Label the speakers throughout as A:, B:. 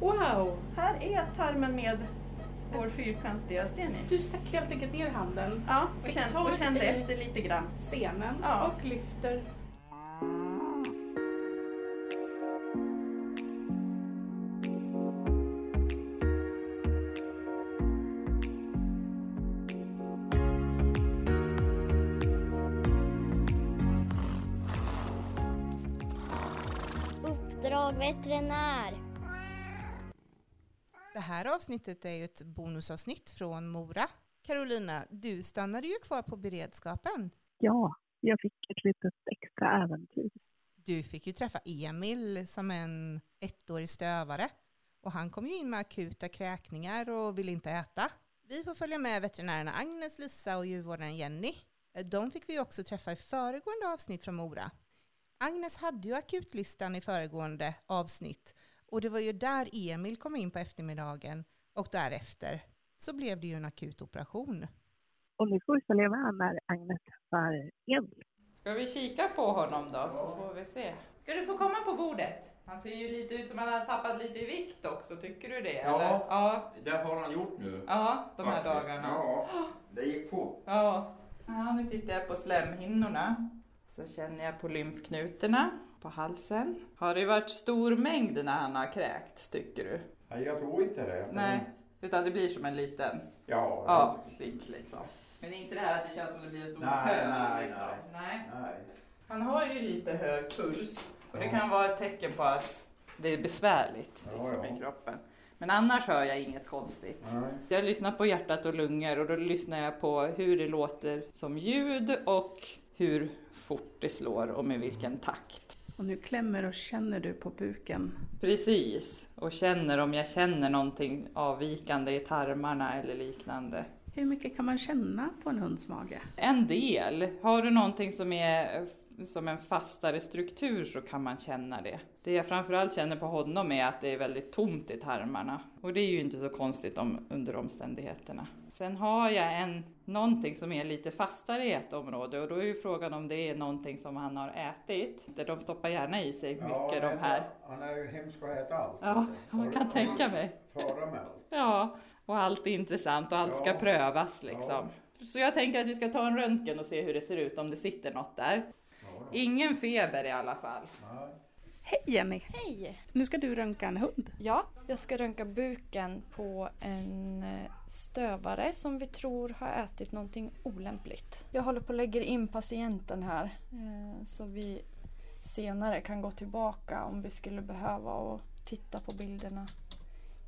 A: Wow!
B: Här är tarmen med vår fyrkantiga sten i.
A: Du stack helt enkelt ner handen,
B: Ja, och kände, och kände efter lite grann.
A: stenen
B: Ja.
A: och lyfter.
C: Här avsnittet är ju ett bonusavsnitt från Mora. Carolina, du stannade ju kvar på beredskapen.
D: Ja, jag fick ett litet extra äventyr.
C: Du fick ju träffa Emil som en ettårig stövare och han kom ju in med akuta kräkningar och ville inte äta. Vi får följa med veterinärerna Agnes, Lisa och djurvårdaren Jenny. De fick vi också träffa i föregående avsnitt från Mora. Agnes hade ju akutlistan i föregående avsnitt och det var ju där Emil kom in på eftermiddagen och därefter så blev det ju en akut operation.
D: Och nu får vi följa med när Agnes träffar Emil.
B: Ska vi kika på honom då så får vi se. Ska du få komma på bordet? Han ser ju lite ut som han har tappat lite i vikt också, tycker du det?
E: Ja.
B: Eller? Ja.
E: Det har han gjort nu.
B: Ja, de här
E: faktiskt.
B: dagarna.
E: Ja, det gick fort.
B: Ja. ja, nu tittar jag på slemhinnorna. Så känner jag på lymfknutorna på halsen. Har det varit stor mängd när han har kräkts, tycker du?
E: Nej, jag tror inte det.
B: Nej, utan det blir som en liten
E: Ja.
B: ja, klick liksom. Men inte det här att det känns som det blir en stor
E: Nej,
B: pöl
E: nej,
B: liksom.
E: nej.
B: nej. Han har ju lite hög puls och det
E: Ja.
B: kan vara ett tecken på att det är besvärligt
E: Ja,
B: liksom,
E: ja.
B: i kroppen. Men annars hör jag inget konstigt.
E: Nej.
B: Jag lyssnar på hjärtat och lungor och då lyssnar jag på hur det låter som ljud och hur fort det slår och med vilken takt.
A: Och nu klämmer och känner du på buken.
B: Precis, och känner om jag känner någonting avvikande i tarmarna eller liknande.
A: Hur mycket kan man känna på en hunds mage?
B: En del. Har du någonting som är som en fastare struktur så kan man känna det. Det jag framförallt känner på honom är att det är väldigt tomt i tarmarna. Och det är ju inte så konstigt om, under omständigheterna. Sen har jag en, någonting som är lite fastare i ett område och då är ju frågan om det är någonting som han har ätit. De stoppar gärna i sig mycket de här.
E: Han är ju hemsk att äta allt.
B: Ja, man kan tänka mig.
E: Fara med allt.
B: Ja, och allt är intressant och allt ska
E: Ja.
B: prövas liksom. Så jag tänker att vi ska ta en röntgen och se hur det ser ut om det sitter något där. Ingen feber i alla fall.
A: Hej Jenny!
F: Hej!
A: Nu ska du röntga en hund.
F: Ja, jag ska röntga buken på en eh, stövare som vi tror har ätit någonting olämpligt. Jag håller på att lägga in patienten här eh, så vi senare kan gå tillbaka om vi skulle behöva och titta på bilderna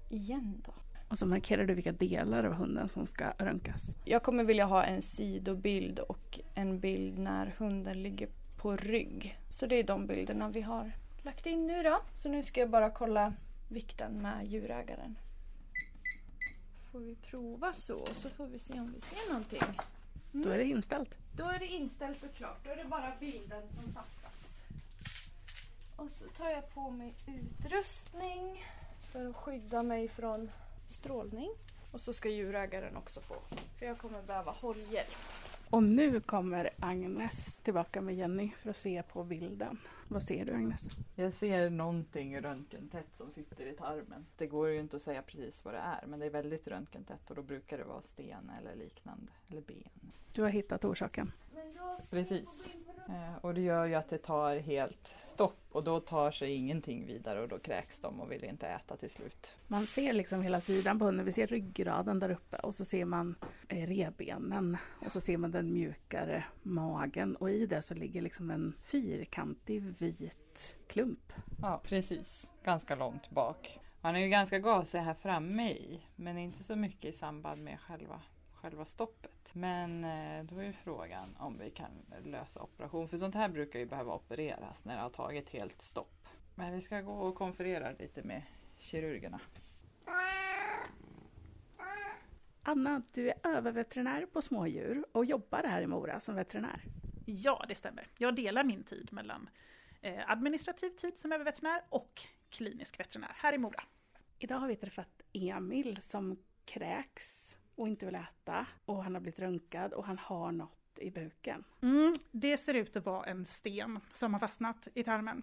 F: igen då.
A: Och så markerar du vilka delar av hunden som ska röntgas.
F: Jag kommer vilja ha en sidobild och en bild när hunden ligger på rygg. Så det är de bilderna vi har lagt in nu då. Så nu ska jag bara kolla vikten med djurägaren. Får vi prova så, så får vi se om vi ser någonting.
A: Då är det inställt.
F: Då är det inställt och klart. Då är det bara bilden som fattas. Och så tar jag på mig utrustning för att skydda mig från strålning. Och så ska djurägaren också få. För jag kommer behöva hållhjälp.
A: Och nu kommer Agnes tillbaka med Jenny för att se på bilden. Vad ser du Agnes?
B: Jag ser någonting röntgentätt som sitter i tarmen. Det går ju inte att säga precis vad det är men det är väldigt röntgentätt och då brukar det vara sten eller liknande. Eller ben.
A: Du har hittat orsaken.
B: Precis. Eh, och det gör ju att det tar helt stopp och då tar sig ingenting vidare och då kräks de och vill inte äta till slut.
A: Man ser liksom hela sidan på hunden. Vi ser ryggraden där uppe och så ser man eh, revbenen och så ser man den mjukare magen och i det så ligger liksom en fyrkantig vit klump.
B: Ja, precis. Ganska långt bak. Han är ju ganska gasig här framme i, men inte så mycket i samband med själva, själva stoppet. Men eh, då är ju frågan om vi kan lösa operation, för sånt här brukar ju behöva opereras när det har tagit helt stopp. Men vi ska gå och konferera lite med kirurgerna.
A: Anna, du är överveterinär på smådjur och jobbar här i Mora som veterinär.
G: Ja, det stämmer. Jag delar min tid mellan administrativ tid som överveterinär och klinisk veterinär här i Mora.
A: Idag har vi träffat Emil som kräks och inte vill äta och han har blivit röntgad och han har något i buken.
G: Mm, det ser ut att vara en sten som har fastnat i tarmen.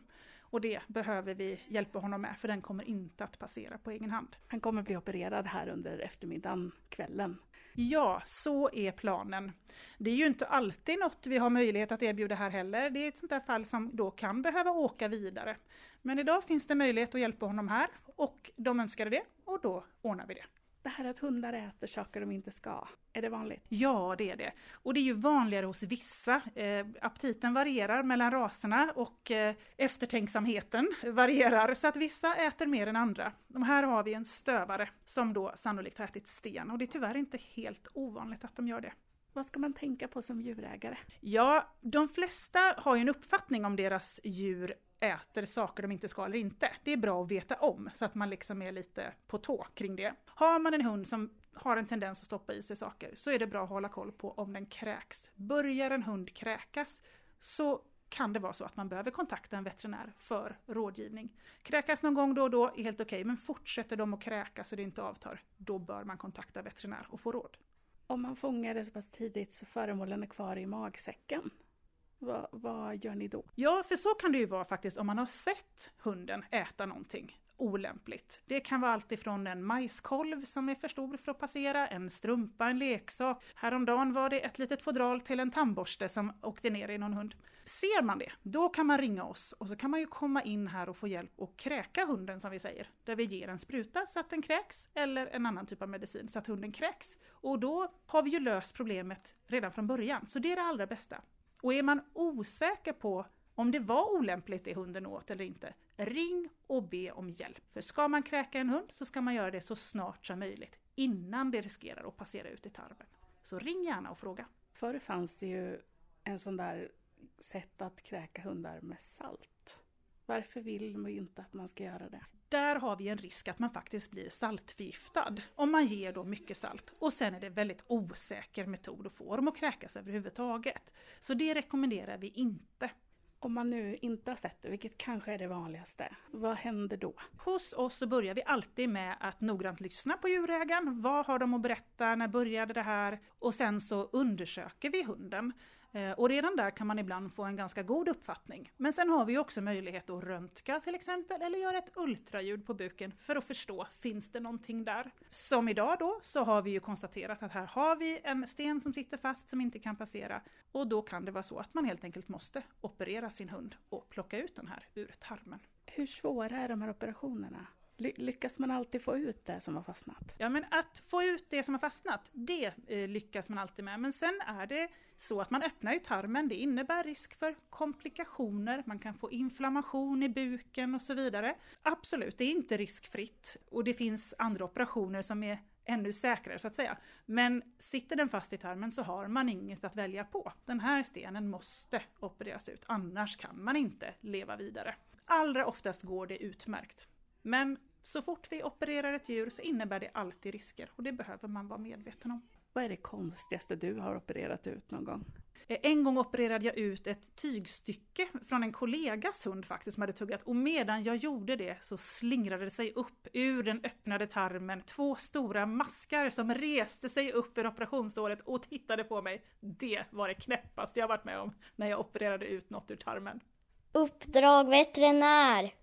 G: Och det behöver vi hjälpa honom med för den kommer inte att passera på egen hand.
A: Han kommer bli opererad här under eftermiddagen, kvällen.
G: Ja, så är planen. Det är ju inte alltid något vi har möjlighet att erbjuda här heller. Det är ett sånt där fall som då kan behöva åka vidare. Men idag finns det möjlighet att hjälpa honom här och de önskade det och då ordnar vi det.
A: Det här att hundar äter saker de inte ska, är det vanligt?
G: Ja, det är det. Och det är ju vanligare hos vissa. Eh, aptiten varierar mellan raserna och eh, eftertänksamheten varierar, så att vissa äter mer än andra. De här har vi en stövare som då sannolikt har ätit sten och det är tyvärr inte helt ovanligt att de gör det.
A: Vad ska man tänka på som djurägare?
G: Ja, de flesta har ju en uppfattning om deras djur äter saker de inte ska eller inte. Det är bra att veta om så att man liksom är lite på tå kring det. Har man en hund som har en tendens att stoppa i sig saker så är det bra att hålla koll på om den kräks. Börjar en hund kräkas så kan det vara så att man behöver kontakta en veterinär för rådgivning. Kräkas någon gång då och då är helt okej, okay, men fortsätter de att kräkas och det inte avtar, då bör man kontakta veterinär och få råd.
A: Om man fångar det så pass tidigt så föremålen är kvar i magsäcken, vad, vad gör ni då?
G: Ja, för så kan det ju vara faktiskt om man har sett hunden äta någonting olämpligt. Det kan vara allt ifrån en majskolv som är för stor för att passera, en strumpa, en leksak. Häromdagen var det ett litet fodral till en tandborste som åkte ner i någon hund. Ser man det, då kan man ringa oss och så kan man ju komma in här och få hjälp att kräka hunden som vi säger. Där vi ger en spruta så att den kräks eller en annan typ av medicin så att hunden kräks. Och då har vi ju löst problemet redan från början, så det är det allra bästa. Och är man osäker på om det var olämpligt det hunden åt eller inte, ring och be om hjälp. För ska man kräka en hund så ska man göra det så snart som möjligt, innan det riskerar att passera ut i tarmen. Så ring gärna och fråga.
A: Förr fanns det ju en sån där sätt att kräka hundar med salt. Varför vill man inte att man ska göra det?
G: Där har vi en risk att man faktiskt blir saltförgiftad om man ger då mycket salt. Och sen är det väldigt osäker metod att få dem att kräkas överhuvudtaget. Så det rekommenderar vi inte.
A: Om man nu inte har sett det, vilket kanske är det vanligaste, vad händer då?
G: Hos oss så börjar vi alltid med att noggrant lyssna på djurägaren. Vad har de att berätta? När började det här? Och sen så undersöker vi hunden. Eh, och redan där kan man ibland få en ganska god uppfattning. Men sen har vi också möjlighet att röntga till exempel, eller göra ett ultraljud på buken för att förstå, finns det någonting där? Som idag då, så har vi ju konstaterat att här har vi en sten som sitter fast som inte kan passera. Och då kan det vara så att man helt enkelt måste operera sin hund och plocka ut den här ur tarmen.
A: Hur svåra är de här operationerna? Lyckas man alltid få ut det som har fastnat?
G: Ja, men att få ut det som har fastnat, det eh, lyckas man alltid med. Men sen är det så att man öppnar ju tarmen, det innebär risk för komplikationer, man kan få inflammation i buken och så vidare. Absolut, det är inte riskfritt och det finns andra operationer som är ännu säkrare så att säga. Men sitter den fast i tarmen så har man inget att välja på. Den här stenen måste opereras ut, annars kan man inte leva vidare. Allra oftast går det utmärkt. Men så fort vi opererar ett djur så innebär det alltid risker och det behöver man vara medveten om.
A: Vad är det konstigaste du har opererat ut någon gång?
G: Eh, en gång opererade jag ut ett tygstycke från en kollegas hund faktiskt som hade tuggat och medan jag gjorde det så slingrade det sig upp ur den öppnade tarmen två stora maskar som reste sig upp ur operationsåret och tittade på mig. Det var det knäppaste jag varit med om när jag opererade ut något ur tarmen.
H: Uppdrag veterinär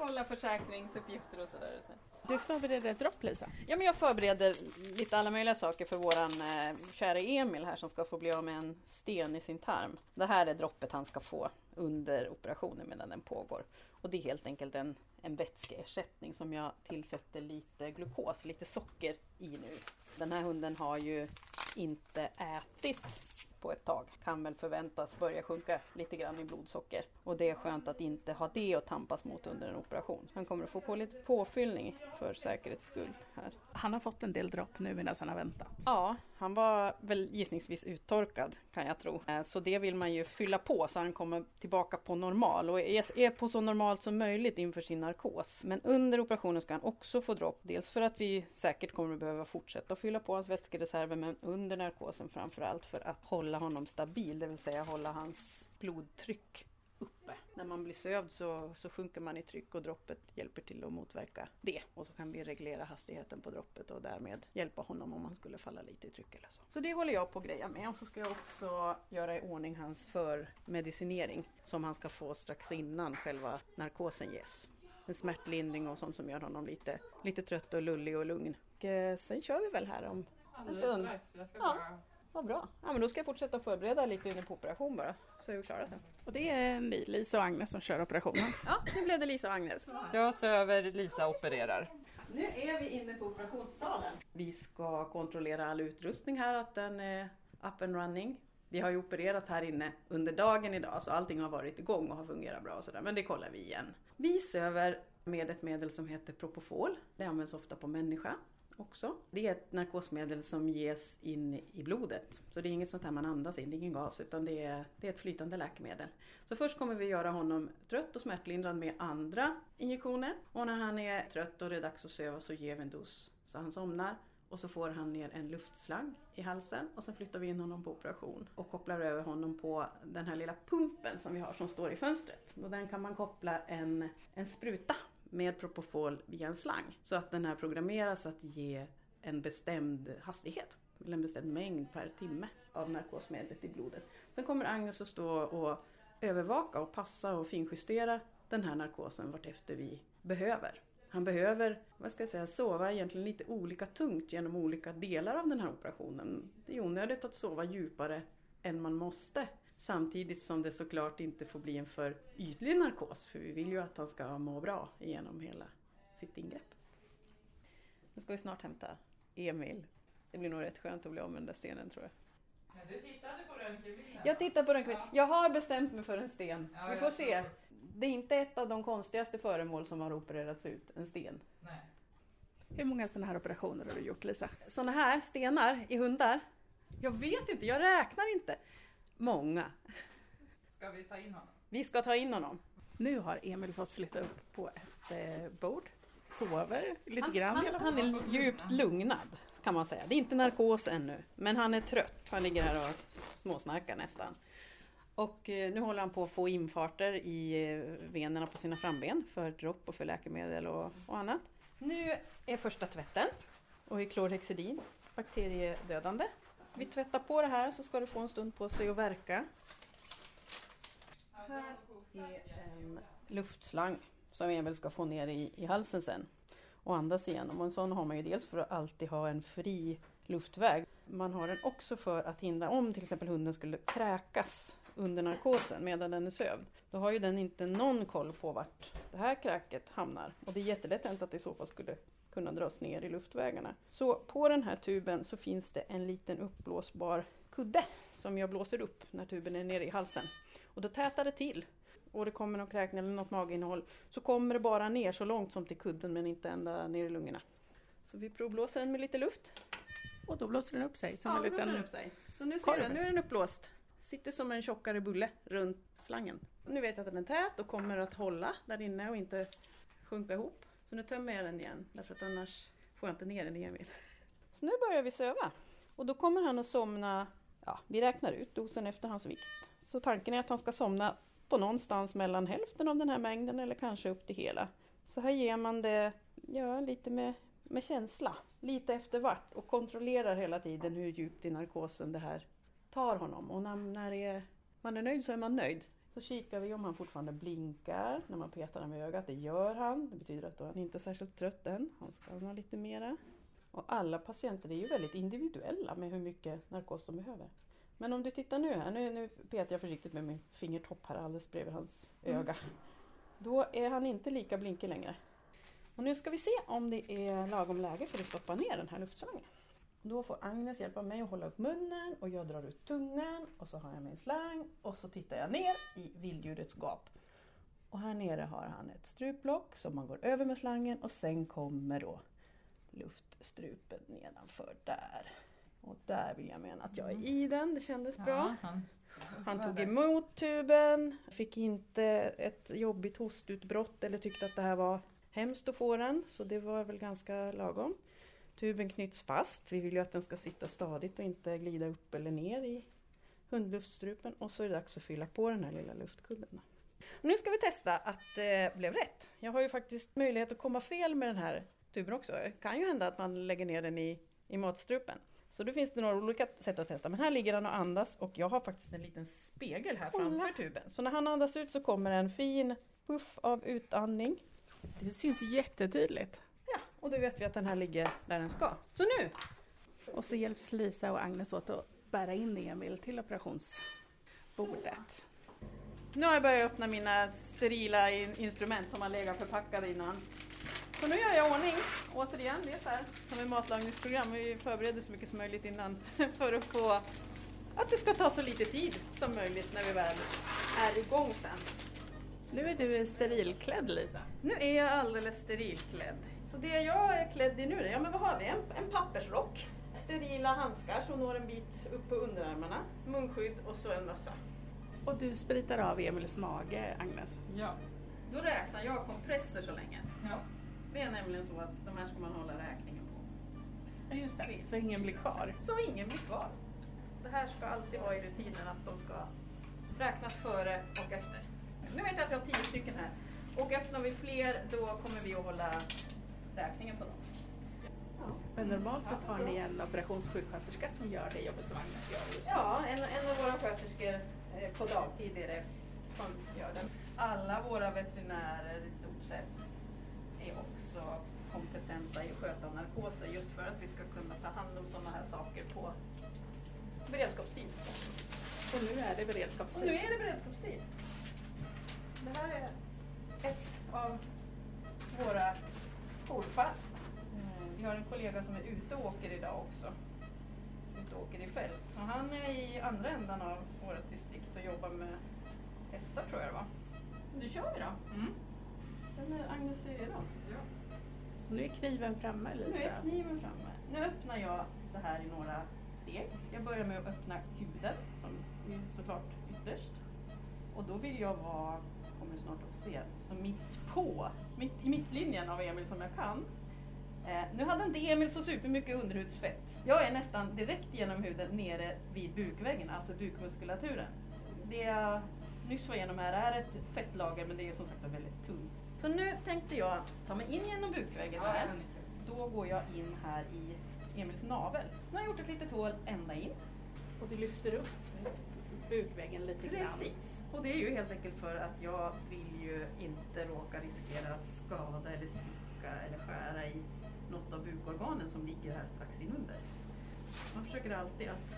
I: kolla försäkringsuppgifter och sådär.
A: Du förbereder ett dropp Lisa?
I: Ja men jag förbereder lite alla möjliga saker för våran eh, kära Emil här som ska få bli av med en sten i sin tarm. Det här är droppet han ska få under operationen medan den pågår. Och det är helt enkelt en, en vätskeersättning som jag tillsätter lite glukos, lite socker i nu. Den här hunden har ju inte ätit på ett tag kan väl förväntas börja sjunka lite grann i blodsocker. Och det är skönt att inte ha det att tampas mot under en operation. Han kommer att få på lite påfyllning för säkerhets skull här.
A: Han har fått en del dropp nu medan han har väntat.
I: Ja, han var väl gissningsvis uttorkad kan jag tro. Eh, så det vill man ju fylla på så han kommer tillbaka på normal och är på så normalt som möjligt inför sin narkos. Men under operationen ska han också få dropp. Dels för att vi säkert kommer att behöva fortsätta fylla på hans vätskereserver men under narkosen framförallt för att hålla honom stabil, det vill säga hålla hans blodtryck uppe När man blir sövd så, så sjunker man i tryck och droppet hjälper till att motverka det. Och så kan vi reglera hastigheten på droppet och därmed hjälpa honom om han skulle falla lite i tryck eller så. Så det håller jag på att greja med och så ska jag också göra i ordning hans förmedicinering som han ska få strax innan själva narkosen ges. En smärtlindring och sånt som gör honom lite, lite trött och lullig och lugn. Och eh, sen kör vi väl här om en stund. Ja. Vad bra. Ja, men då ska jag fortsätta förbereda lite inne på operation bara, så är vi klara sen.
A: Och det är ni, Lisa och Agnes, som kör operationen.
I: Ja, nu blev det Lisa och Agnes.
B: Jag söver, Lisa opererar.
I: Nu är vi inne på operationssalen. Vi ska kontrollera all utrustning här, att den är up and running. Vi har ju opererat här inne under dagen idag, så allting har varit igång och har fungerat bra och sådär, men det kollar vi igen. Vi söver med ett medel som heter Propofol. Det används ofta på människa också. Det är ett narkosmedel som ges in i blodet. Så det är inget sånt här man andas in, det är ingen gas utan det är, det är ett flytande läkemedel. Så först kommer vi göra honom trött och smärtlindrad med andra injektioner. Och när han är trött och det är dags att söva så ger vi en dos så han somnar. Och så får han ner en luftslang i halsen och sen flyttar vi in honom på operation och kopplar över honom på den här lilla pumpen som vi har som står i fönstret. Och den kan man koppla en, en spruta med Propofol via en slang. Så att den här programmeras att ge en bestämd hastighet, eller en bestämd mängd per timme av narkosmedlet i blodet. Sen kommer Agnes att stå och övervaka och passa och finjustera den här narkosen vartefter vi behöver. Han behöver, vad ska jag säga, sova egentligen lite olika tungt genom olika delar av den här operationen. Det är onödigt att sova djupare än man måste. Samtidigt som det såklart inte får bli en för ytlig narkos för vi vill ju att han ska må bra genom hela sitt ingrepp. Nu ska vi snart hämta Emil. Det blir nog rätt skönt att bli av med den där stenen tror jag.
B: Men du tittade på röntgenbilden?
I: Jag tittar på röntgenbilden. Jag har bestämt mig för en sten.
B: Ja,
I: vi får se. Det är inte ett av de konstigaste föremål som har opererats ut, en sten.
B: Nej.
A: Hur många sådana här operationer har du gjort, Lisa?
I: Sådana här stenar i hundar? Jag vet inte, jag räknar inte. Många.
B: Ska vi ta in honom?
I: Vi ska ta in honom.
A: Nu har Emil fått flytta upp på ett eh, bord. Sover lite
I: Han,
A: grann
I: han, han är djupt lugnad kan man säga. Det är inte narkos ännu, men han är trött. Han ligger här och småsnarkar nästan. Och eh, nu håller han på att få infarter i eh, venerna på sina framben för dropp och för läkemedel och, och annat. Nu är första tvätten och i klorhexidin, bakteriedödande. Vi tvättar på det här så ska det få en stund på sig att verka. Här är en luftslang som Emil ska få ner i, i halsen sen och andas igenom. Och en sån har man ju dels för att alltid ha en fri luftväg. Man har den också för att hindra om till exempel hunden skulle kräkas under narkosen medan den är sövd. Då har ju den inte någon koll på vart det här kräket hamnar. Och det är jättelätt hänt att det i så fall skulle kunna dras ner i luftvägarna. Så på den här tuben så finns det en liten uppblåsbar kudde som jag blåser upp när tuben är nere i halsen. Och då tätar det till och det kommer någon kräkning eller något maginnehåll så kommer det bara ner så långt som till kudden men inte ända ner i lungorna. Så vi provblåser den med lite luft.
A: Och då blåser den upp sig som
I: Ja,
A: en liten...
I: den upp sig. Så nu ser
A: korv.
I: du, nu är den uppblåst. Sitter som en tjockare bulle runt slangen. Nu vet jag att den är tät och kommer att hålla där inne och inte sjunka ihop. Så nu tömmer jag den igen därför att annars får jag inte ner den i Emil. Så nu börjar vi söva. Och då kommer han att somna, ja vi räknar ut dosen efter hans vikt. Så tanken är att han ska somna på någonstans mellan hälften av den här mängden eller kanske upp till hela. Så här ger man det, ja lite med, med känsla, lite efter vart och kontrollerar hela tiden hur djupt i narkosen det här tar honom. Och när, när är, man är nöjd så är man nöjd. Så kikar vi om han fortfarande blinkar när man petar honom i ögat. Det gör han. Det betyder att då är han inte är särskilt trött än. Han ska ha lite mera. Och alla patienter är ju väldigt individuella med hur mycket narkos de behöver. Men om du tittar nu här, nu, nu petar jag försiktigt med min fingertopp här alldeles bredvid hans öga. Då är han inte lika blinkig längre. Och nu ska vi se om det är lagom läge för att stoppa ner den här luftslangen. Då får Agnes hjälpa mig att hålla upp munnen och jag drar ut tungan och så har jag min slang och så tittar jag ner i vilddjurets gap. Och här nere har han ett strupblock som man går över med slangen och sen kommer då luftstrupen nedanför där. Och där vill jag mena att jag är i den, det kändes bra.
B: Ja, han,
I: Han tog emot tuben, fick inte ett jobbigt hostutbrott eller tyckte att det här var hemskt att få den, så det var väl ganska lagom. Tuben knyts fast, vi vill ju att den ska sitta stadigt och inte glida upp eller ner i hundluftstrupen och så är det dags att fylla på den här lilla luftkudden. Nu ska vi testa att det blev rätt. Jag har ju faktiskt möjlighet att komma fel med den här tuben också. Det kan ju hända att man lägger ner den i, i matstrupen. Så då finns det några olika sätt att testa. Men här ligger han och andas och jag har faktiskt en liten spegel här
A: Kolla.
I: framför tuben. Så när han andas ut så kommer en fin puff av utandning.
A: Det syns jättetydligt.
I: Och då vet vi att den här ligger där den ska. Så nu!
A: Och så hjälps Lisa och Agnes åt att bära in Emil till operationsbordet.
I: Nu har jag börjat öppna mina sterila in- instrument som har legat förpackade innan. Så nu gör jag ordning. Återigen, det är så här som ett matlagningsprogram. Vi förbereder så mycket som möjligt innan för att få att det ska ta så lite tid som möjligt när vi väl är igång sen.
A: Nu är du sterilklädd Lisa.
I: Nu är jag alldeles sterilklädd. Så det jag är klädd i nu, ja men vad har vi? En, en pappersrock, sterila handskar som når en bit upp på underarmarna, munskydd och så en mössa.
A: Och du spritar av Emils mage, Agnes.
I: Ja. Då räknar jag kompresser så länge. Ja. Det är nämligen så att de här ska man hålla räkningen på.
A: Ja, just det. Så ingen blir kvar.
I: Så ingen blir kvar. Det här ska alltid vara i rutinen att de ska räknas före och efter. Nu vet jag att jag har tio stycken här. Och öppnar vi fler då kommer vi att hålla räkningen på dem.
A: Men normalt sett har ni en operationssjuksköterska som gör det jobbet som Agnes gör just nu.
I: Ja, en, en av våra sköterskor eh, på dagtid är det som gör den. Alla våra veterinärer i stort sett är också kompetenta i att sköta narkoser just för att vi ska kunna ta hand om sådana här saker på beredskapstid.
A: Och nu är det
I: Och
A: beredskapstid.
I: nu är det beredskapstid. Det här är ett av våra jourfall. Eh, Vi har en kollega som är ute och åker idag också. Ute och åker i fält. Så han är i andra ändan av vårt distrikt och jobbar med hästar tror jag det var. Nu kör vi då.
B: Mm.
I: Känner Agnes sig redo?
A: Så nu är kniven framme
I: Nu
A: Lisa.
I: är kniven framme. Nu öppnar jag det här i några steg. Jag börjar med att öppna huden som är såklart ytterst. Och då vill jag vara, kommer snart att se, så mitt på, mitt i mittlinjen av Emil som jag kan. Eh, nu hade inte Emil så supermycket underhudsfett. Jag är nästan direkt genom huden nere vid bukväggen, alltså bukmuskulaturen. Det jag nyss var igenom här är ett fettlager men det är som sagt väldigt tunt. Så nu tänkte jag ta mig in genom bukväggen här. Då går jag in här i Emils navel. Nu har jag gjort ett litet hål ända in.
A: Och du lyfter upp bukväggen lite grann.
I: Precis. Och det är ju helt enkelt för att jag vill ju inte råka riskera att skada eller sticka eller skära i något av bukorganen som ligger här strax inunder. Man försöker alltid att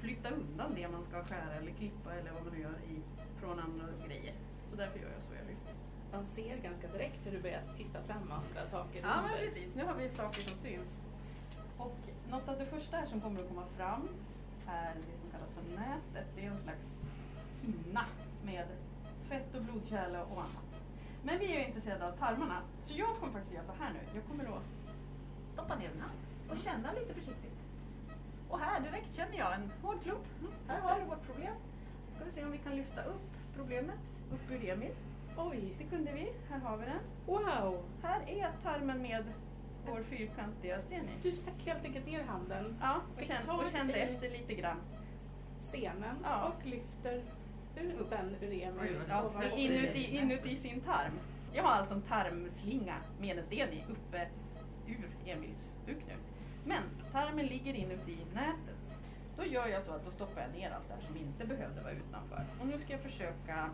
I: flytta undan det man ska skära eller klippa eller vad man nu gör i, från andra grejer. Så därför gör jag så, jag lyfter.
A: Man ser ganska direkt hur du börjar titta fram andra saker
I: Ja men precis, nu har vi saker som syns. Och något av det första här som kommer att komma fram är det som kallas för nätet. Det är en slags hinna med fett och blodkärl och annat. Men vi är ju intresserade av tarmarna, så jag kommer faktiskt göra så här nu. Jag kommer då stoppa ner den här och känna lite försiktigt. Och här direkt känner jag en hård klump. Här har vi vårt problem. Ska vi se om vi kan lyfta upp problemet upp ur Emil.
A: Oj,
I: Det kunde vi. Här har vi den.
A: wow!
I: Här är tarmen med vår fyrkantiga sten i.
A: Du stack helt enkelt ner handen,
I: Ja, och kände, och kände efter lite grann.
A: stenen
I: Ja.
A: och lyfter ut den ur Emil.
I: Ja, inuti, inuti sin tarm. Jag har alltså en tarmslinga med en sten i uppe ur Emils buk nu. Men tarmen ligger inuti nätet. Då gör jag så att då stoppar jag ner allt det här som inte behövde vara utanför. Och nu ska jag försöka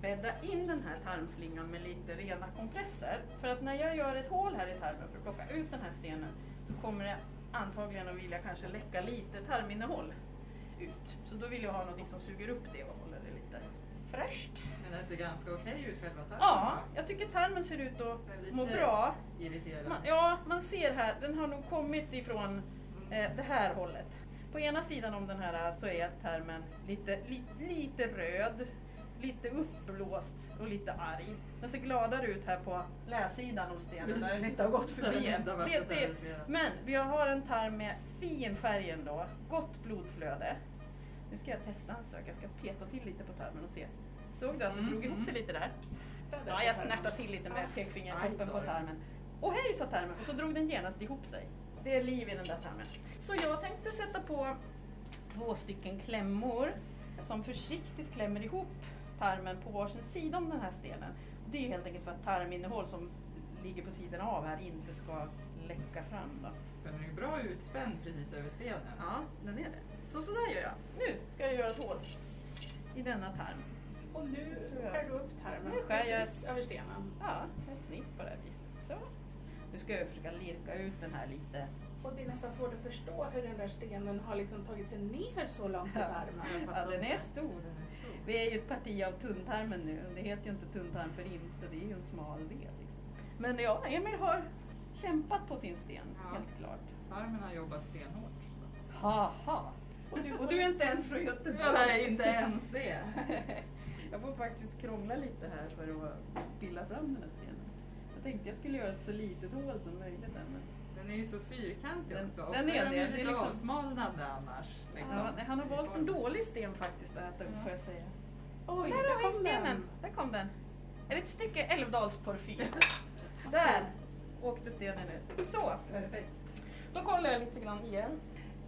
I: bädda in den här tarmslingan med lite rena kompresser. För att när jag gör ett hål här i tarmen för att plocka ut den här stenen så kommer det antagligen att vilja kanske läcka lite tarminnehåll ut. Så då vill jag ha något som suger upp det och fräscht.
B: Men den ser ganska okej ut själva tarmen.
I: Ja, jag tycker tarmen ser ut att må bra.
B: Irriterad.
I: Man, ja, man ser här, den har nog kommit ifrån eh, det här hållet. På ena sidan om den här så är tarmen lite, li, lite röd, lite uppblåst och lite arg. Den ser gladare ut här på läsidan om stenen där den inte har gått förbi än. Det, det, men vi har en tarm med fin färg ändå, gott blodflöde. Nu ska jag testa en sak, jag ska peta till lite på tarmen och se. Såg du att det drog ihop
B: mm.
I: sig lite där? Ja, jag snärtade till lite med pekfingertoppen
B: Aj,
I: på tarmen. Och hej sa tarmen, och så drog den genast ihop sig. Det är liv i den där tarmen. Så jag tänkte sätta på två stycken klämmor som försiktigt klämmer ihop tarmen på varsin sida om den här stenen. Det är helt enkelt för att tarminnehåll som ligger på sidan av här inte ska läcka fram. Då.
B: Den är ju bra utspänd precis över stenen.
I: Ja, den är det. Så sådär gör jag. Nu ska jag göra ett hål i denna tarm.
A: Och nu skär du upp tarmen
I: Nu skär jag-
A: precis över stenen.
I: Ja, ett snitt på det här viset. Så. Nu ska jag försöka lirka ut den här lite.
A: Och det är nästan svårt att förstå hur den där stenen har liksom tagit sig ner så långt i tarmen.
I: Ja, den är stor. Vi är ju ett parti av tunntarmen nu. Det heter ju inte tunntarm för inte. Det är ju en smal del. Liksom. Men ja, Emil har kämpat på sin sten,
B: Ja.
I: helt klart.
B: Tarmen har jobbat stenhårt. Så.
I: Haha! Och du, och du är inte ens från Göteborg?
B: Ja, nej, inte ens det.
I: Jag får faktiskt krångla lite här för att pilla fram den här stenen. Jag tänkte jag skulle göra ett så litet hål som möjligt där, men
B: Den är ju så fyrkantig
I: Den-
B: också.
I: den är
B: de
I: det. Det är
B: lite
I: liksom-
B: annars. Liksom.
I: Ja, han har valt en dålig sten faktiskt att äta upp får jag säga.
A: Oj,
I: där
A: där kom
I: stenen!
A: den.
I: Där kom den. Är det ett stycke Älvdalsporfyr? där åkte stenen ut. Så, perfekt. Då kollar jag lite grann igen.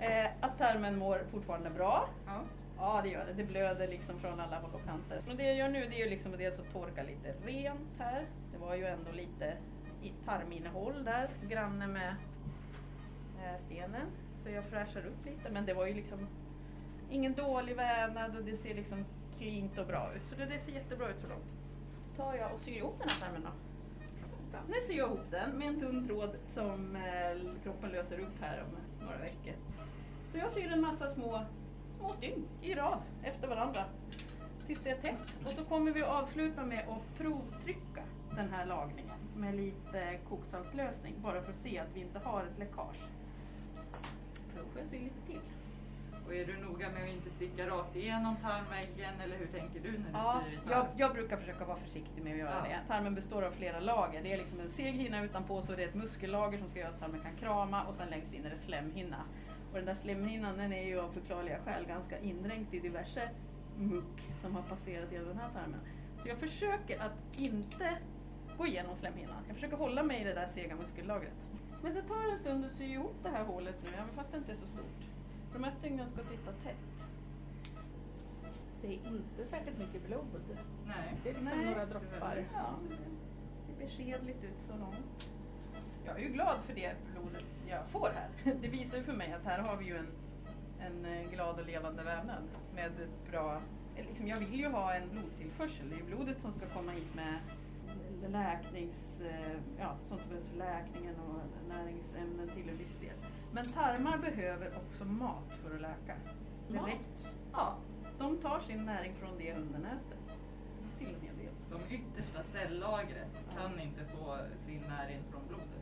I: Eh, att tarmen mår fortfarande bra.
B: Ja.
I: Ja det gör det, det blöder liksom från alla håll och kanter. Men det jag gör nu det är ju liksom dels att torka lite rent här. Det var ju ändå lite i tarminnehåll där, granne med eh, stenen. Så jag fräschar upp lite men det var ju liksom ingen dålig vävnad och det ser liksom cleant och bra ut. Så det, det ser jättebra ut så långt. tar jag och syr ihop den här tarmen då. Nu syr jag ihop den med en tunn tråd som eh, kroppen löser upp här om några veckor. Så jag syr en massa små, små stygn i rad efter varandra tills det är tätt. Och så kommer vi att avsluta med att provtrycka den här lagningen med lite koksaltlösning bara för att se att vi inte har ett läckage. För då får jag sy lite till.
B: Och är du noga med att inte sticka rakt igenom tarmväggen eller hur tänker du när du
I: Ja,
B: syr i
I: jag, jag brukar försöka vara försiktig med att göra
B: Ja.
I: det. Tarmen består av flera lager. Det är liksom en seg hinna utanpå så det är ett muskellager som ska göra att tarmen kan krama och sen längst in är det slemhinna. Och den där slemhinnan den är ju av förklarliga skäl ganska indränkt i diverse muck som har passerat genom den här tarmen. Så jag försöker att inte gå igenom slemhinnan. Jag försöker hålla mig i det där sega muskellagret. Men det tar en stund att sy ihop det här hålet nu, även fast det inte är så stort. För de här stygnen ska sitta tätt.
A: Det är inte särskilt mycket blod.
B: Nej.
A: Det är liksom
I: Nej,
A: några droppar.
I: Ja, det ser beskedligt ut så långt. Jag är ju glad för det blodet jag får här. Det visar ju för mig att här har vi ju en, en eh, glad och levande vävnad med ett bra... eh, Liksom jag vill ju ha en blodtillförsel. Det är ju blodet som ska komma hit med läknings... eh, Ja, sånt som behövs för läkningen och näringsämnen till en viss del. Men tarmar behöver också mat för att läka.
A: Mat?
I: räcker- Ja, de tar sin näring från det hunden äter. Till en hel del.
B: De yttersta cellagret
I: Ja.
B: kan inte få sin näring från blodet.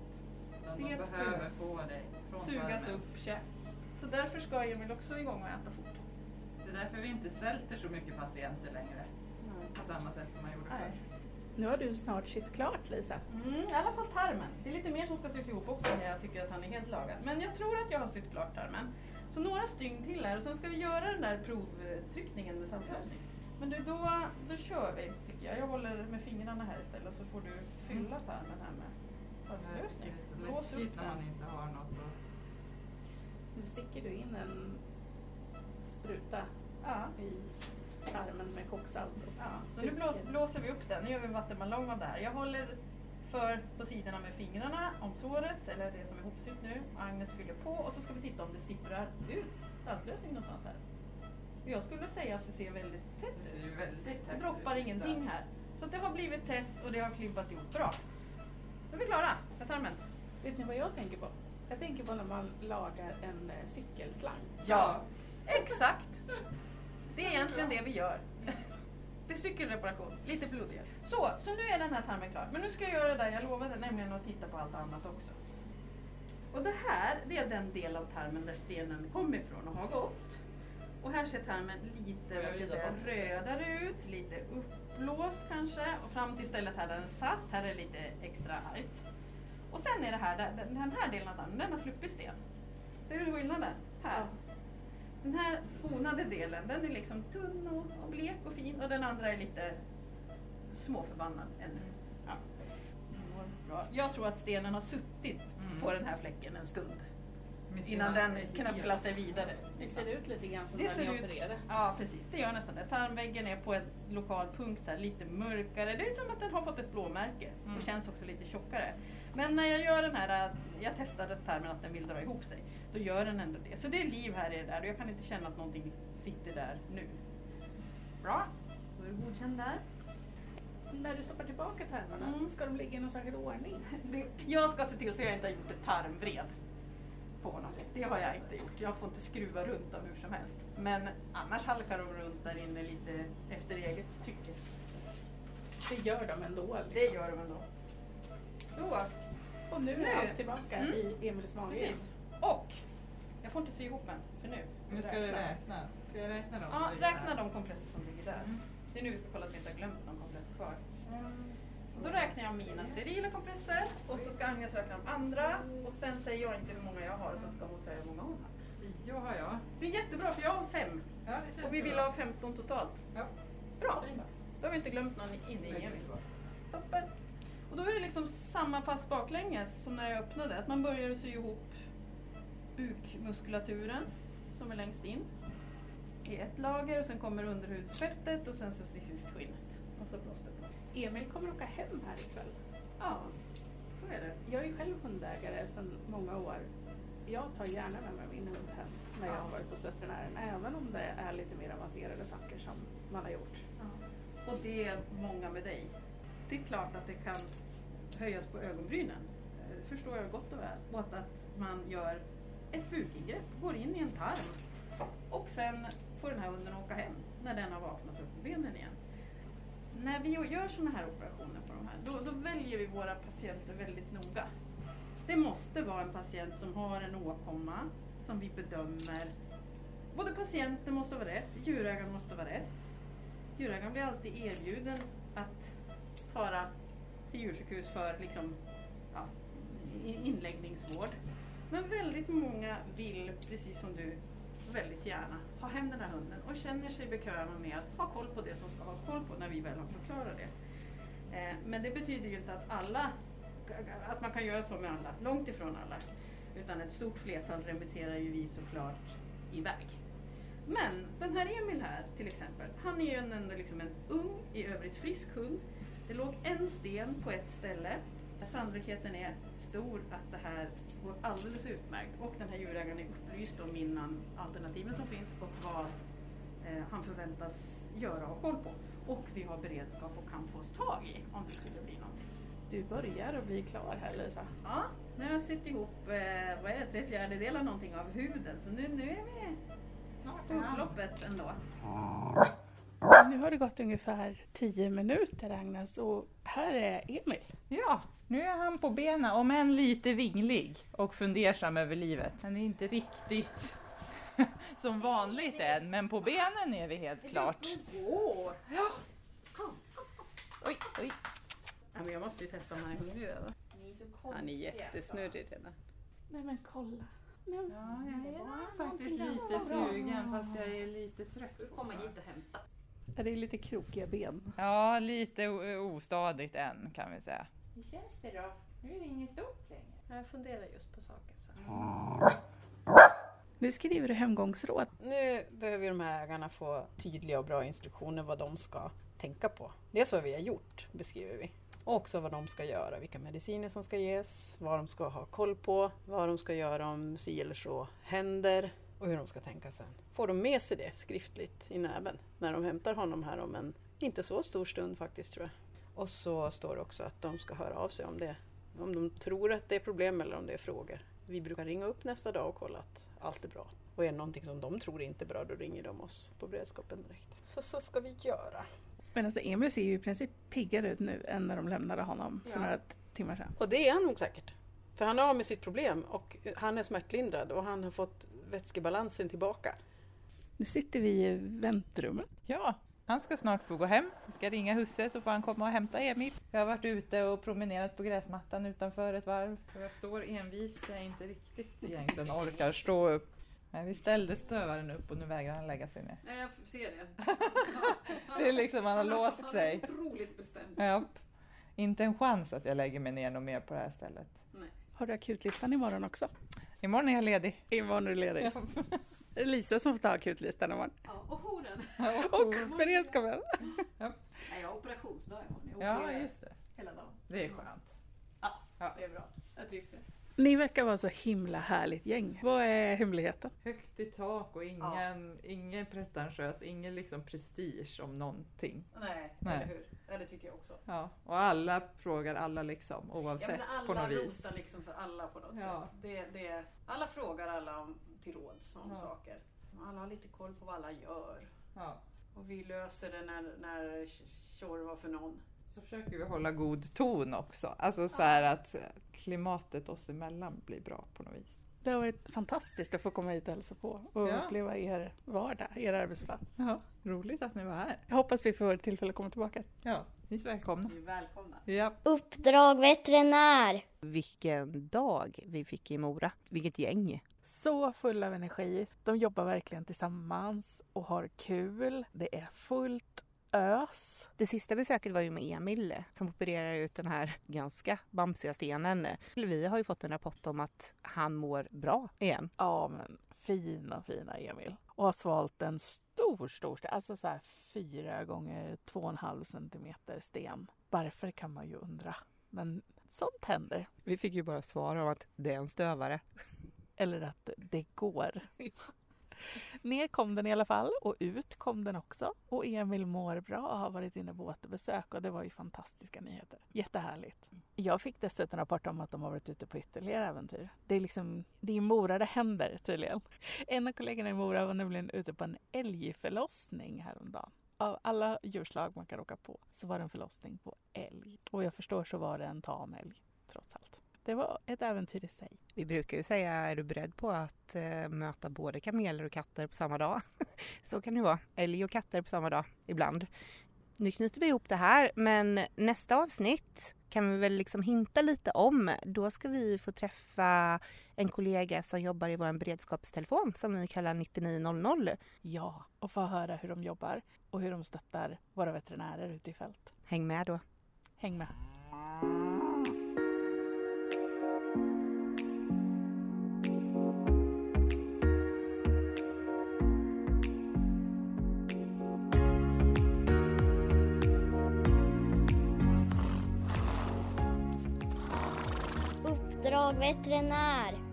B: Utan de
I: Det
B: behöver
I: behövs.
B: få det från
I: Sugas
B: tarmen.
I: upp, käk. Så därför ska Emil också igång och äta fort.
B: Det är därför vi inte svälter så mycket patienter längre. På samma sätt som man gjorde förr.
A: Nu har du snart sytt klart Lisa.
I: Mm, I alla fall tarmen. Det är lite mer som ska sys ihop också när jag tycker att han är helt lagad. Men jag tror att jag har sytt klart tarmen. Så några stygn till här och sen ska vi göra den där provtryckningen med saltlösning. Men du, då, då kör vi tycker jag. Jag håller med fingrarna här istället så får du fylla tarmen här med.
B: Det är så
I: Lås upp
B: läskigt när man inte har något att...
A: Nu sticker du in en spruta
I: Ja.
A: i tarmen med koksalt.
I: Ja, så nu blås, blåser vi upp den. Nu gör vi en vattenballong av det här. Jag håller för på sidorna med fingrarna om såret, eller det som är ihopsytt nu. Agnes fyller på och så ska vi titta om det sipprar ut saltlösning någonstans här. Jag skulle säga att det ser väldigt tätt
B: Det ser
I: ut.
B: ju väldigt
I: Det
B: tätt
I: droppar
B: ut.
I: ingenting här. Så det har blivit tätt och det har klibbat ihop bra. Då är vi klara med tarmen.
A: Vet ni vad jag tänker på? Jag tänker på när man lagar en eh, cykelslang.
I: Ja, exakt. Det är egentligen det vi gör. Det är cykelreparation, lite bloddigare. Så, så nu är den här tarmen klar. Men nu ska jag göra det där jag lovade, nämligen att titta på allt annat också. Och det här, det är den del av tarmen där stenen kommer ifrån och har gått. Och här ser tarmen lite vad ska jag säga, rödare ut, lite uppblåst kanske. Och fram till stället här där den satt, här är det lite extra argt. Och sen är det här, där- den här delen av tarmen, den har sluppit sten. Ser du skillnaden? Här. Den här tonade delen, den är liksom tunn och, och blek och fin och den andra är lite småförbannad ännu. Ja. Bra. Jag tror att stenen har suttit
B: Mm.
I: på den här fläcken en stund. Innan den knufflar sig vidare.
A: Det ser ut lite grann som
I: Det
A: när
I: ser
A: ni opererar.
I: Ja precis, det gör nästan det. Tarmväggen är på en lokal punkt här, lite mörkare. Det är som att den har fått ett blåmärke och känns också lite tjockare. Men när jag gör den här, jag testade tarmen att den vill dra ihop sig, då gör den ändå det. Så det är liv här i det där och jag kan inte känna att någonting sitter där nu. Bra, då är du godkänd där.
A: När du stoppar tillbaka tarmarna,
I: Mm.
A: ska de ligga i någon särskild ordning?
I: Det, jag ska se till så jag inte har gjort ett tarmvred på honom. Det har jag inte gjort. Jag får inte skruva runt dem hur som helst. Men annars halkar de runt där inne lite efter eget tycke.
A: Det gör de ändå. Liksom.
I: Det gör de ändå. Så,
A: Och nu
I: Nu.
A: är allt tillbaka
I: Mm.
A: i Emils mage.
I: Och jag får inte sy ihop än, för nu.
B: Nu ska det räknas. Ska jag räkna dem?
I: Ja, räkna de kompresser som ligger där. Det är nu vi ska kolla att vi inte har glömt någon kompressor kvar. Och då räknar jag mina sterila kompresser och så ska Agnes räkna de andra och sen säger jag inte hur många jag har utan ska hon säga hur många hon har.
B: Tio har jag.
I: Det är jättebra för jag har fem
B: Ja,
I: och vi vill
B: bra.
I: ha 15 totalt.
B: Ja.
I: Bra, då har vi inte glömt någon inne i Emil. Toppen. Och då är det liksom samma fast baklänges som när jag öppnade. Att man börjar sy ihop bukmuskulaturen som är längst in i ett lager och sen kommer underhudsfettet och sen så till sist skinnet. Och så plåster på.
A: Emil kommer åka hem här ikväll.
I: Ja, så är det.
A: Jag är själv hundägare sedan många år. Jag tar gärna med mig min hund hem när jag har varit hos veterinären. Även om det är lite mer avancerade saker som man har gjort.
I: Och det är många med dig. Det är klart att det kan höjas på ögonbrynen. Eh, Det förstår jag gott och väl. Att, att man gör ett bukingrepp, går in i en tarm och sen får den här hunden åka hem när den har vaknat upp på benen igen. När vi gör sådana här operationer på de här, då, då väljer vi våra patienter väldigt noga. Det måste vara en patient som har en åkomma som vi bedömer. Både patienten måste vara rätt, djurägaren måste vara rätt. Djurägaren blir alltid erbjuden att fara till djursjukhus för liksom, ja, inläggningsvård. Men väldigt många vill, precis som du, väldigt gärna ha hem den här hunden och känner sig bekväma med att ha koll på det som ska ha koll på när vi väl har förklarat det. Eh, men det betyder ju inte att alla, att man kan göra så med alla, långt ifrån alla. Utan ett stort flertal remitterar ju vi såklart iväg. Men den här Emil här till exempel, han är ju en- ändå liksom en ung, i övrigt frisk hund. Det låg en sten på ett ställe. Sannolikheten är stor att det här går alldeles utmärkt och den här djurägaren är upplyst om innan alternativen som finns och vad eh, han förväntas göra och koll på. Och vi har beredskap och kan få oss tag i om det skulle bli någonting.
A: Du börjar att bli klar här Lisa.
I: Ja, nu har jag sytt ihop eh, vad är det, tre fjärdedelar någonting av huden så nu, nu är vi snart på upploppet ändå.
A: Nu har det gått ungefär 10 minuter Agnes och här är Emil.
B: Ja, nu är han på benen, om än lite vinglig och fundersam över livet. Han är inte riktigt som vanligt än, men på benen är vi helt klart.
I: Åh!
B: Oj, oj.
I: Ja, men jag måste ju testa om han är hungrig redan. Han är jättesnurrig redan.
A: Nej men kolla. Nej, men-
B: Ja, jag är faktiskt lite sugen fast jag är lite trött.
I: Du kommer hit och hämta.
A: Ja, Det är lite krokiga ben.
B: Ja, lite ostadigt än kan vi säga.
A: Hur känns det då? Nu är det inget stort längre.
F: Jag funderar just på saker. Så.
A: Nu skriver du hemgångsråd.
I: Nu behöver de här ägarna få tydliga och bra instruktioner vad de ska tänka på. Dels vad vi har gjort, beskriver vi. Och också vad de ska göra, vilka mediciner som ska ges, vad de ska ha koll på, vad de ska göra om si eller så händer och hur de ska tänka sen. Får de med sig det skriftligt i näven när de hämtar honom här om en inte så stor stund faktiskt tror jag. Och så står det också att de ska höra av sig om det, om de tror att det är problem eller om det är frågor. Vi brukar ringa upp nästa dag och kolla att allt är bra. Och är det någonting som de tror inte är bra, då ringer de oss på beredskapen direkt. Så så ska vi göra.
A: Men alltså Emil ser ju i princip piggare ut nu än när de lämnade honom för
I: Ja.
A: några timmar sedan.
I: Och det är han nog säkert. För han är av med sitt problem och han är smärtlindrad och han har fått vätskebalansen tillbaka.
A: Nu sitter vi i väntrummet.
B: Ja, han ska snart få gå hem. Vi ska ringa husse så får han komma och hämta Emil. Jag har varit ute och promenerat på gräsmattan utanför ett varv. Jag står envist jag inte riktigt egentligen orkar stå upp. Men vi ställde stövaren upp och nu vägrar han lägga sig ner.
I: Nej, jag ser det.
B: Det är liksom, han har låst sig.
I: otroligt bestämd.
B: Japp. Inte en chans att jag lägger mig ner något mer på det här stället.
A: Har du akutlistan imorgon också?
B: Imorgon är jag ledig.
A: Imorgon är du ledig. Är det Lisa som får ta akutlistan imorgon?
I: Ja, och jouren.
A: Och beredskapen.
I: Nej, jag har operationsdag imorgon. Jag
B: Ja, just det.
I: hela dagen.
B: Det är skönt.
I: Ja, det är bra. Jag trivs.
A: Ni verkar vara så himla härligt gäng. Vad är hemligheten?
B: Högt i tak och ingen, ingen pretentiös, ingen liksom prestige om någonting.
I: Nej,
B: Nej.
I: eller hur? Ja, det tycker jag också.
B: Ja, och alla frågar alla liksom
I: Ja,
B: oavsett
I: men alla
B: på något vis.
I: rotar liksom för alla på något
B: Ja.
I: sätt. Det, det, alla frågar alla om, till råds om
B: Ja.
I: saker. Alla har lite koll på vad alla gör.
B: Ja.
I: Och vi löser det när, när tjorvar för någon.
B: Så försöker vi hålla god ton också. Alltså så här att klimatet oss emellan blir bra på något vis.
A: Det har varit fantastiskt att få komma hit och hälsa på och
B: Ja.
A: uppleva er vardag, er arbetsplats.
B: Ja, roligt att ni var här.
A: Jag hoppas vi får tillfälle att komma tillbaka.
B: Ja, ni är välkomna.
I: Ni är välkomna.
B: Ja.
H: Uppdrag veterinär.
C: Vilken dag vi fick i Mora. Vilket gäng.
A: Så full av energi. De jobbar verkligen tillsammans och har kul. Det är fullt ös.
C: Det sista besöket var ju med Emil som opererar ut den här ganska bamsiga stenen. Vi har ju fått en rapport om att han mår bra igen.
A: Ja, men fina, fina Emil. Och har svalt en stor, stor sten. Alltså så här fyra gånger två och en halv centimeter sten. Varför kan man ju undra. Men sånt händer.
C: Vi fick ju bara svar om att det är en stövare.
A: Eller att det går. Ner kom den i alla fall och ut kom den också. Och Emil mår bra och har varit inne på återbesök och det var ju fantastiska nyheter. Jättehärligt. Jag fick dessutom rapport om att de har varit ute på ytterligare äventyr. Det är liksom, det är i Mora det händer tydligen. En av kollegorna i Mora var nämligen ute på en älgförlossning häromdagen. Av alla djurslag man kan råka på så var det en förlossning på älg. Och jag förstår så var det en tam älg trots allt. Det var ett äventyr i sig.
C: Vi brukar ju säga, är du beredd på att eh, möta både kameler och katter på samma dag? Så kan det vara. Älg och katter på samma dag ibland. Nu knyter vi ihop det här, men nästa avsnitt kan vi väl liksom hinta lite om. Då ska vi få träffa en kollega som jobbar i vår beredskapstelefon som vi kallar 9900.
A: Ja, och få höra hur de jobbar och hur de stöttar våra veterinärer ute i fält.
C: Häng med då.
A: Häng med!
H: Jag veterinär.